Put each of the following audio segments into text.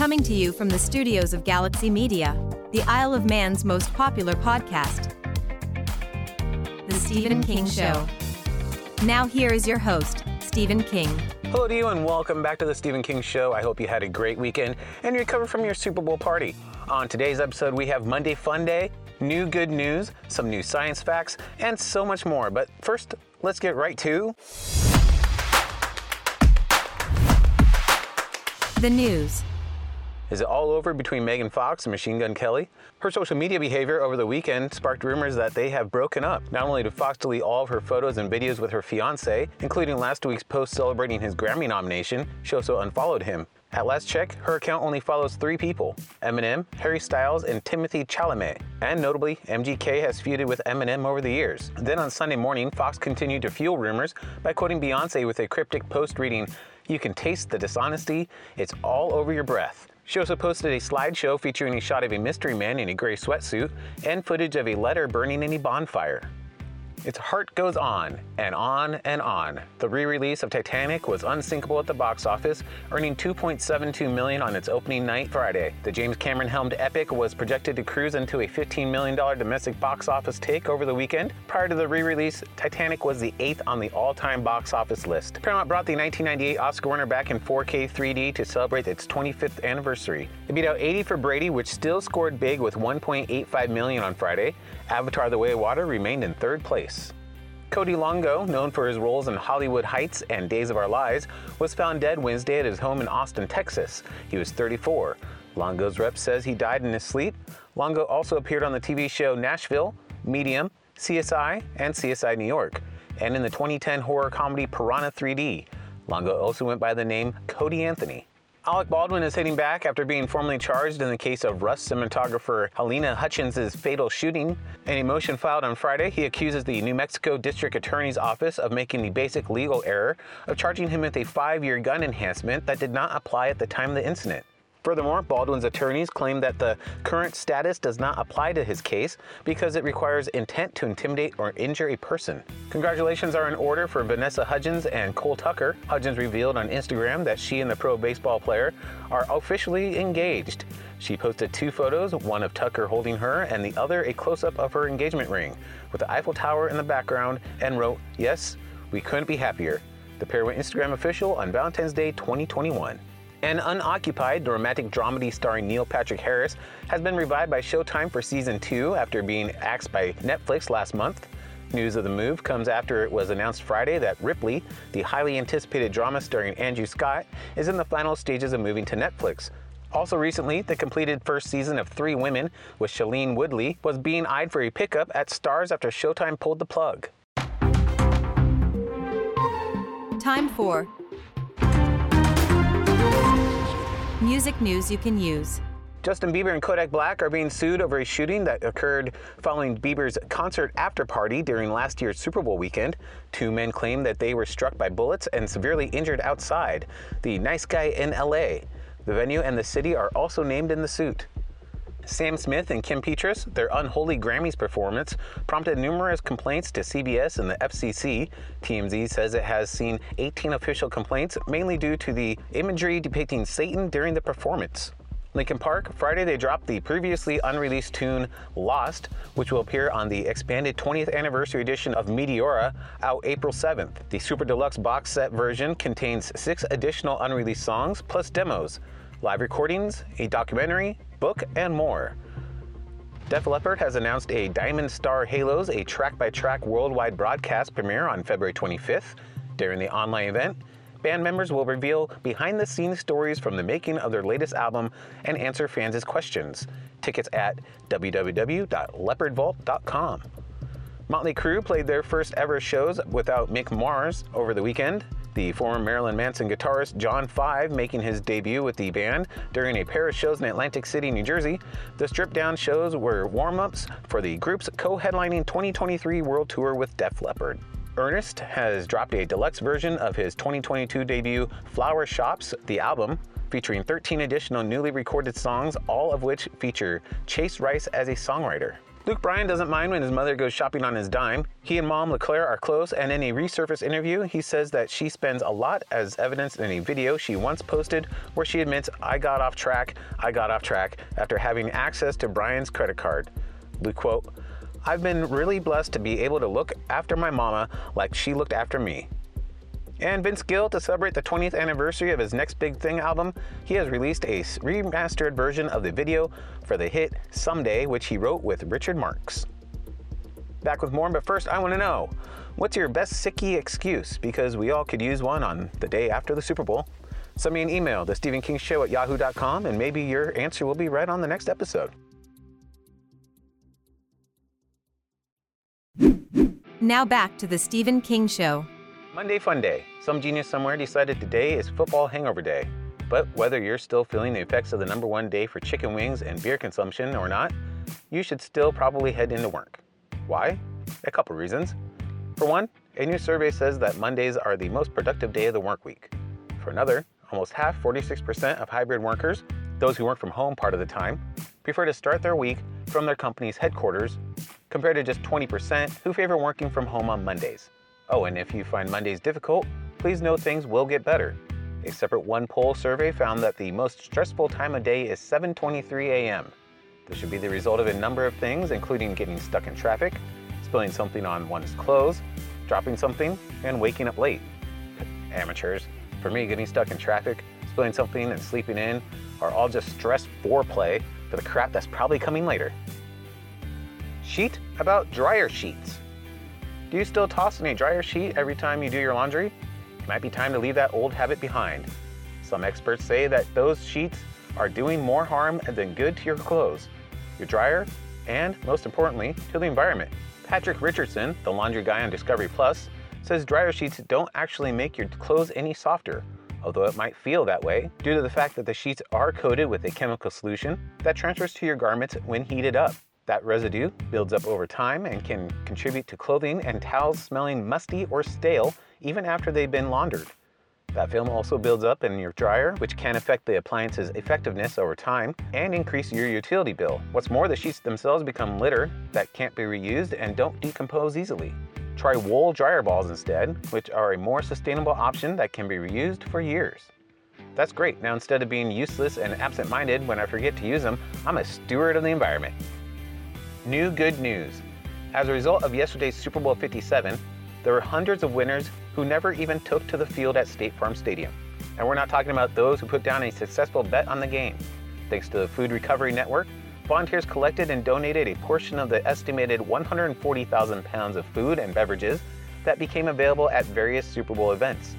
Coming to you from the studios of Galaxy Media, the Isle of Man's most popular podcast, The Stephen King Show. Now, here is your host, Stephen King. Hello to you and welcome back to the Stephen King Show. I hope you had a great weekend and you recovered from your Super Bowl party. On today's episode, we have Monday Fun Day, new good news, some new science facts, and so much more. But first, let's get right to The news. Is it all over between Megan Fox and Machine Gun Kelly? Her social media behavior over the weekend sparked rumors that they have broken up. Not only did Fox delete all of her photos and videos with her fiance, including last week's post celebrating his Grammy nomination, she also unfollowed him. At last check, her account only follows three people Eminem, Harry Styles, and Timothée Chalamet. And notably, MGK has feuded with Eminem over the years. Then on Sunday morning, Fox continued to fuel rumors by quoting Beyonce with a cryptic post reading, You can taste the dishonesty, it's all over your breath. She also posted a slideshow featuring a shot of a mystery man in a gray sweatsuit and footage of a letter burning in a bonfire. Its heart goes on and on and on. The re-release of Titanic was unsinkable at the box office, earning 2.72 million on its opening night Friday. The James Cameron helmed epic was projected to cruise into a 15 million dollar domestic box office take over the weekend. Prior to the re-release, Titanic was the eighth on the all-time box office list. Paramount brought the 1998 Oscar winner back in 4K 3D to celebrate its 25th anniversary. It beat out 80 for Brady, which still scored big with 1.85 million on Friday. Avatar: The Way of Water remained in third place. Cody Longo, known for his roles in Hollywood Heights and Days of Our Lives, was found dead Wednesday at his home in Austin, Texas. He was 34. Longo's rep says he died in his sleep. Longo also appeared on the TV show Nashville, Medium, CSI, and CSI New York, and in the 2010 horror comedy Piranha 3D. Longo also went by the name Cody Anthony. Alec Baldwin is hitting back after being formally charged in the case of Rust cinematographer Halyna Hutchins' fatal shooting. In a motion filed on Friday, he accuses the New Mexico District Attorney's Office of making the basic legal error of charging him with a five year gun enhancement that did not apply at the time of the incident. Furthermore, Baldwin's attorneys claim that the current status does not apply to his case because it requires intent to intimidate or injure a person. Congratulations are in order for Vanessa Hudgens and Cole Tucker. Hudgens revealed on Instagram that she and the pro baseball player are officially engaged. She posted two photos, one of Tucker holding her and the other a close up of her engagement ring, with the Eiffel Tower in the background, and wrote, Yes, we couldn't be happier. The pair went Instagram official on Valentine's Day 2021. And Uncoupled, romantic dramedy starring Neil Patrick Harris, has been revived by Showtime for season two after being axed by Netflix last month. News of the move comes after it was announced Friday that Ripley, the highly anticipated drama starring Andrew Scott, is in the final stages of moving to Netflix. Also recently, the completed first season of Three Women with Shailene Woodley was being eyed for a pickup at Starz after Showtime pulled the plug. Time for music news you can use. Justin Bieber and Kodak Black are being sued over a shooting that occurred following Bieber's concert after party during last year's Super Bowl weekend. Two men claim that they were struck by bullets and severely injured outside the Nice Guy in LA. The venue and the city are also named in the suit. Sam Smith and Kim Petras, their unholy Grammys performance, prompted numerous complaints to CBS and the FCC. TMZ says it has seen 18 official complaints, mainly due to the imagery depicting Satan during the performance. Linkin Park, Friday they dropped the previously unreleased tune Lost, which will appear on the expanded 20th anniversary edition of Meteora out April 7th. The Super Deluxe box set version contains six additional unreleased songs plus demos, live recordings, a documentary, book, and more. Def Leppard has announced a Diamond Star Halos, a track by track worldwide broadcast premiere on February 25th. During the online event, band members will reveal behind the scenes stories from the making of their latest album and answer fans' questions. Tickets at www.leopardvault.com. Motley Crue played their first ever shows without Mick Mars over the weekend. The former Marilyn Manson guitarist John Five making his debut with the band during a pair of shows in Atlantic City, New Jersey. The stripped down shows were warm ups for the group's co headlining 2023 World Tour with Def Leppard. Ernest has dropped a deluxe version of his 2022 debut Flower Shops, the album, featuring 13 additional newly recorded songs, all of which feature Chase Rice as a songwriter. Luke Bryan doesn't mind when his mother goes shopping on his dime. He and mom LeClaire are close, and in a resurfaced interview, he says that she spends a lot, as evidenced in a video she once posted where she admits, I got off track, I got off track after having access to Bryan's credit card. Luke quote, I've been really blessed to be able to look after my mama like she looked after me. And Vince Gill, to celebrate the 20th anniversary of his Next Big Thing album, he has released a remastered version of the video for the hit Someday, which he wrote with Richard Marx. Back with more, but first I want to know what's your best sicky excuse? Because we all could use one on the day after the Super Bowl. Send me an email to StephenKingShow at yahoo.com and maybe your answer will be right on the next episode. Now back to the Stephen King Show. Monday Fun Day. Some genius somewhere decided today is football hangover day. But whether you're still feeling the effects of the number one day for chicken wings and beer consumption or not, you should still probably head into work. Why? A couple reasons. For one, a new survey says that Mondays are the most productive day of the work week. For another, almost half, 46% of hybrid workers, those who work from home part of the time, prefer to start their week from their company's headquarters, compared to just 20% who favor working from home on Mondays. Oh, and if you find Mondays difficult, please know things will get better. A separate OnePoll survey found that the most stressful time of day is 7:23 a.m. This should be the result of a number of things, including getting stuck in traffic, spilling something on one's clothes, dropping something, and waking up late. Amateurs. For me, getting stuck in traffic, spilling something, and sleeping in are all just stress foreplay for the crap that's probably coming later. Sheet about dryer sheets. Do you still toss in a dryer sheet every time you do your laundry? It might be time to leave that old habit behind. Some experts say that those sheets are doing more harm than good to your clothes, your dryer, and most importantly, to the environment. Patrick Richardson, the laundry guy on Discovery Plus, says dryer sheets don't actually make your clothes any softer, although it might feel that way due to the fact that the sheets are coated with a chemical solution that transfers to your garments when heated up. That residue builds up over time and can contribute to clothing and towels smelling musty or stale even after they've been laundered. That film also builds up in your dryer, which can affect the appliance's effectiveness over time and increase your utility bill. What's more, the sheets themselves become litter that can't be reused and don't decompose easily. Try wool dryer balls instead, which are a more sustainable option that can be reused for years. That's great. Now, instead of being useless and absent minded when I forget to use them, I'm a steward of the environment. New good news. As a result of yesterday's Super Bowl 57, there were hundreds of winners who never even took to the field at State Farm Stadium. And we're not talking about those who put down a successful bet on the game. Thanks to the Food Recovery Network, volunteers collected and donated a portion of the estimated 140,000 pounds of food and beverages that became available at various Super Bowl events.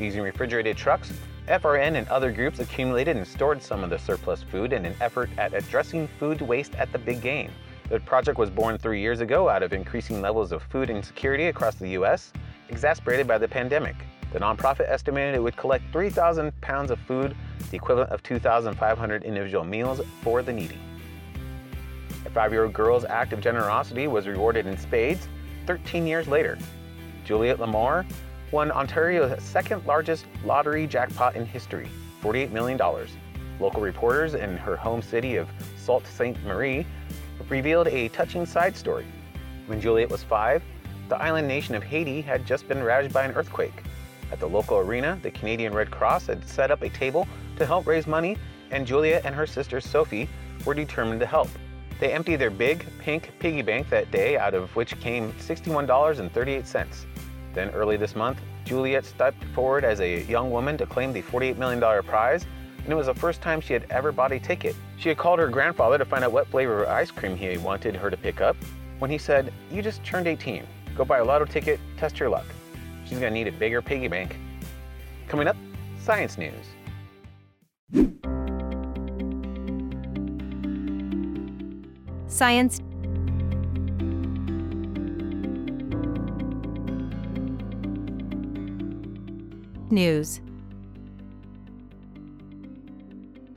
Using refrigerated trucks, FRN and other groups accumulated and stored some of the surplus food in an effort at addressing food waste at the big game. The project was born three years ago out of increasing levels of food insecurity across the U.S., exacerbated by the pandemic. The nonprofit estimated it would collect 3,000 pounds of food, the equivalent of 2,500 individual meals for the needy. A five year old girl's act of generosity was rewarded in spades 13 years later. Juliette Lamour won Ontario's second largest lottery jackpot in history $48 million. Local reporters in her home city of Sault Ste. Marie revealed a touching side story. When Juliette was five, the island nation of Haiti had just been ravaged by an earthquake. At the local arena, the Canadian Red Cross had set up a table to help raise money, and Juliette and her sister Sophie were determined to help. They emptied their big, pink piggy bank that day, out of which came $61.38. Then, early this month, Juliet stepped forward as a young woman to claim the $48 million prize and it was the first time she had ever bought a ticket. She had called her grandfather to find out what flavor of ice cream he wanted her to pick up when he said, You just turned 18. Go buy a lotto ticket, test your luck. She's gonna need a bigger piggy bank. Coming up, science news. Science news.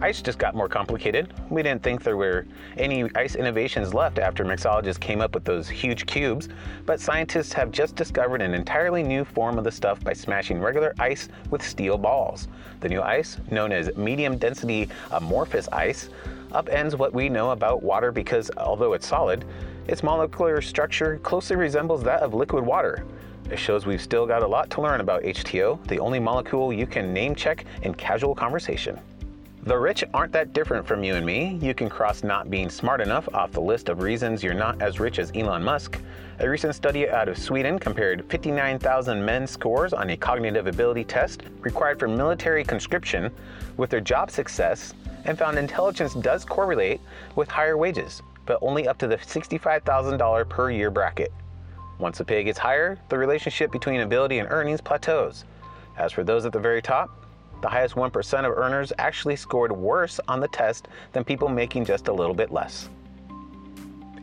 Ice just got more complicated. We didn't think there were any ice innovations left after mixologists came up with those huge cubes, but scientists have just discovered an entirely new form of the stuff by smashing regular ice with steel balls. The new ice, known as medium density amorphous ice, upends what we know about water because although it's solid, Its molecular structure closely resembles that of liquid water. It shows we've still got a lot to learn about H2O, the only molecule you can name check in casual conversation. The rich aren't that different from you and me. You can cross not being smart enough off the list of reasons you're not as rich as Elon Musk. A recent study out of Sweden compared 59,000 men's scores on a cognitive ability test required for military conscription with their job success and found intelligence does correlate with higher wages, but only up to the $65,000 per year bracket. Once the pay gets higher, the relationship between ability and earnings plateaus. As for those at the very top, the highest 1% of earners actually scored worse on the test than people making just a little bit less.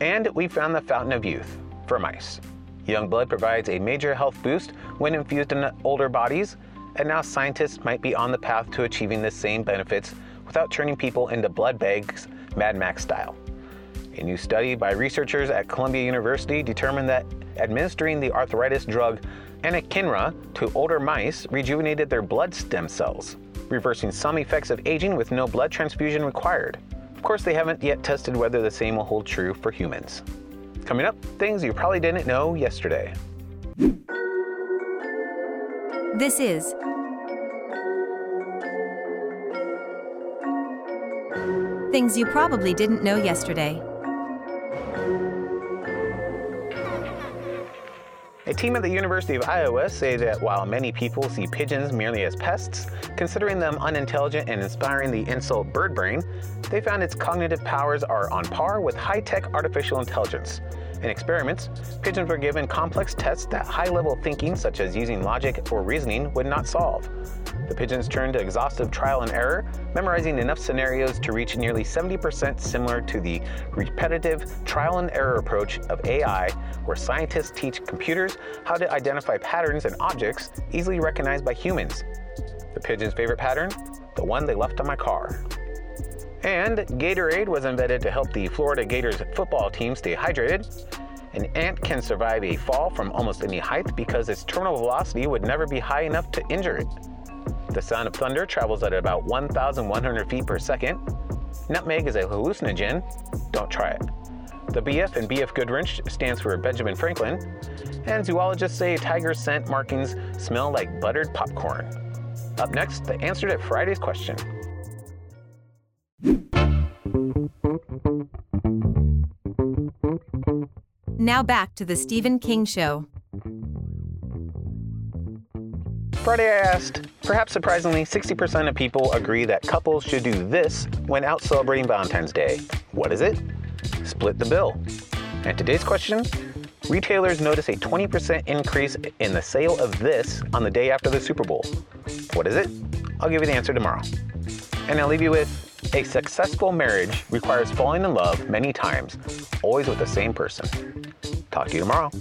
And we found the fountain of youth for mice. Young blood provides a major health boost when infused in older bodies, and now scientists might be on the path to achieving the same benefits without turning people into blood bags, Mad Max style. A new study by researchers at Columbia University determined that administering the arthritis drug anakinra to older mice rejuvenated their blood stem cells, reversing some effects of aging with no blood transfusion required. Of course, they haven't yet tested whether the same will hold true for humans. Coming up, things you probably didn't know yesterday. This is Things You Probably Didn't Know Yesterday. A team at the University of Iowa say that while many people see pigeons merely as pests, considering them unintelligent and inspiring the insult bird brain, they found its cognitive powers are on par with high tech artificial intelligence. In experiments, pigeons were given complex tests that high level thinking, such as using logic or reasoning, would not solve. The pigeons turned to exhaustive trial and error, memorizing enough scenarios to reach nearly 70% similar to the repetitive trial and error approach of AI, where scientists teach computers how to identify patterns in objects easily recognized by humans. The pigeon's favorite pattern? The one they left on my car. And Gatorade was invented to help the Florida Gators football team stay hydrated. An ant can survive a fall from almost any height because its terminal velocity would never be high enough to injure it. The sound of thunder travels at about 1,100 feet per second. Nutmeg is a hallucinogen. Don't try it. The BF in BF Goodrich stands for Benjamin Franklin. And zoologists say tiger scent markings smell like buttered popcorn. Up next, the answer to Friday's question. Now back to the Stephen King Show. Friday I asked, perhaps surprisingly, 60% of people agree that couples should do this when out celebrating Valentine's Day. What is it? Split the bill. And today's question retailers notice a 20% increase in the sale of this on the day after the Super Bowl. What is it? I'll give you the answer tomorrow. And I'll leave you with a successful marriage requires falling in love many times, always with the same person. Talk to you tomorrow.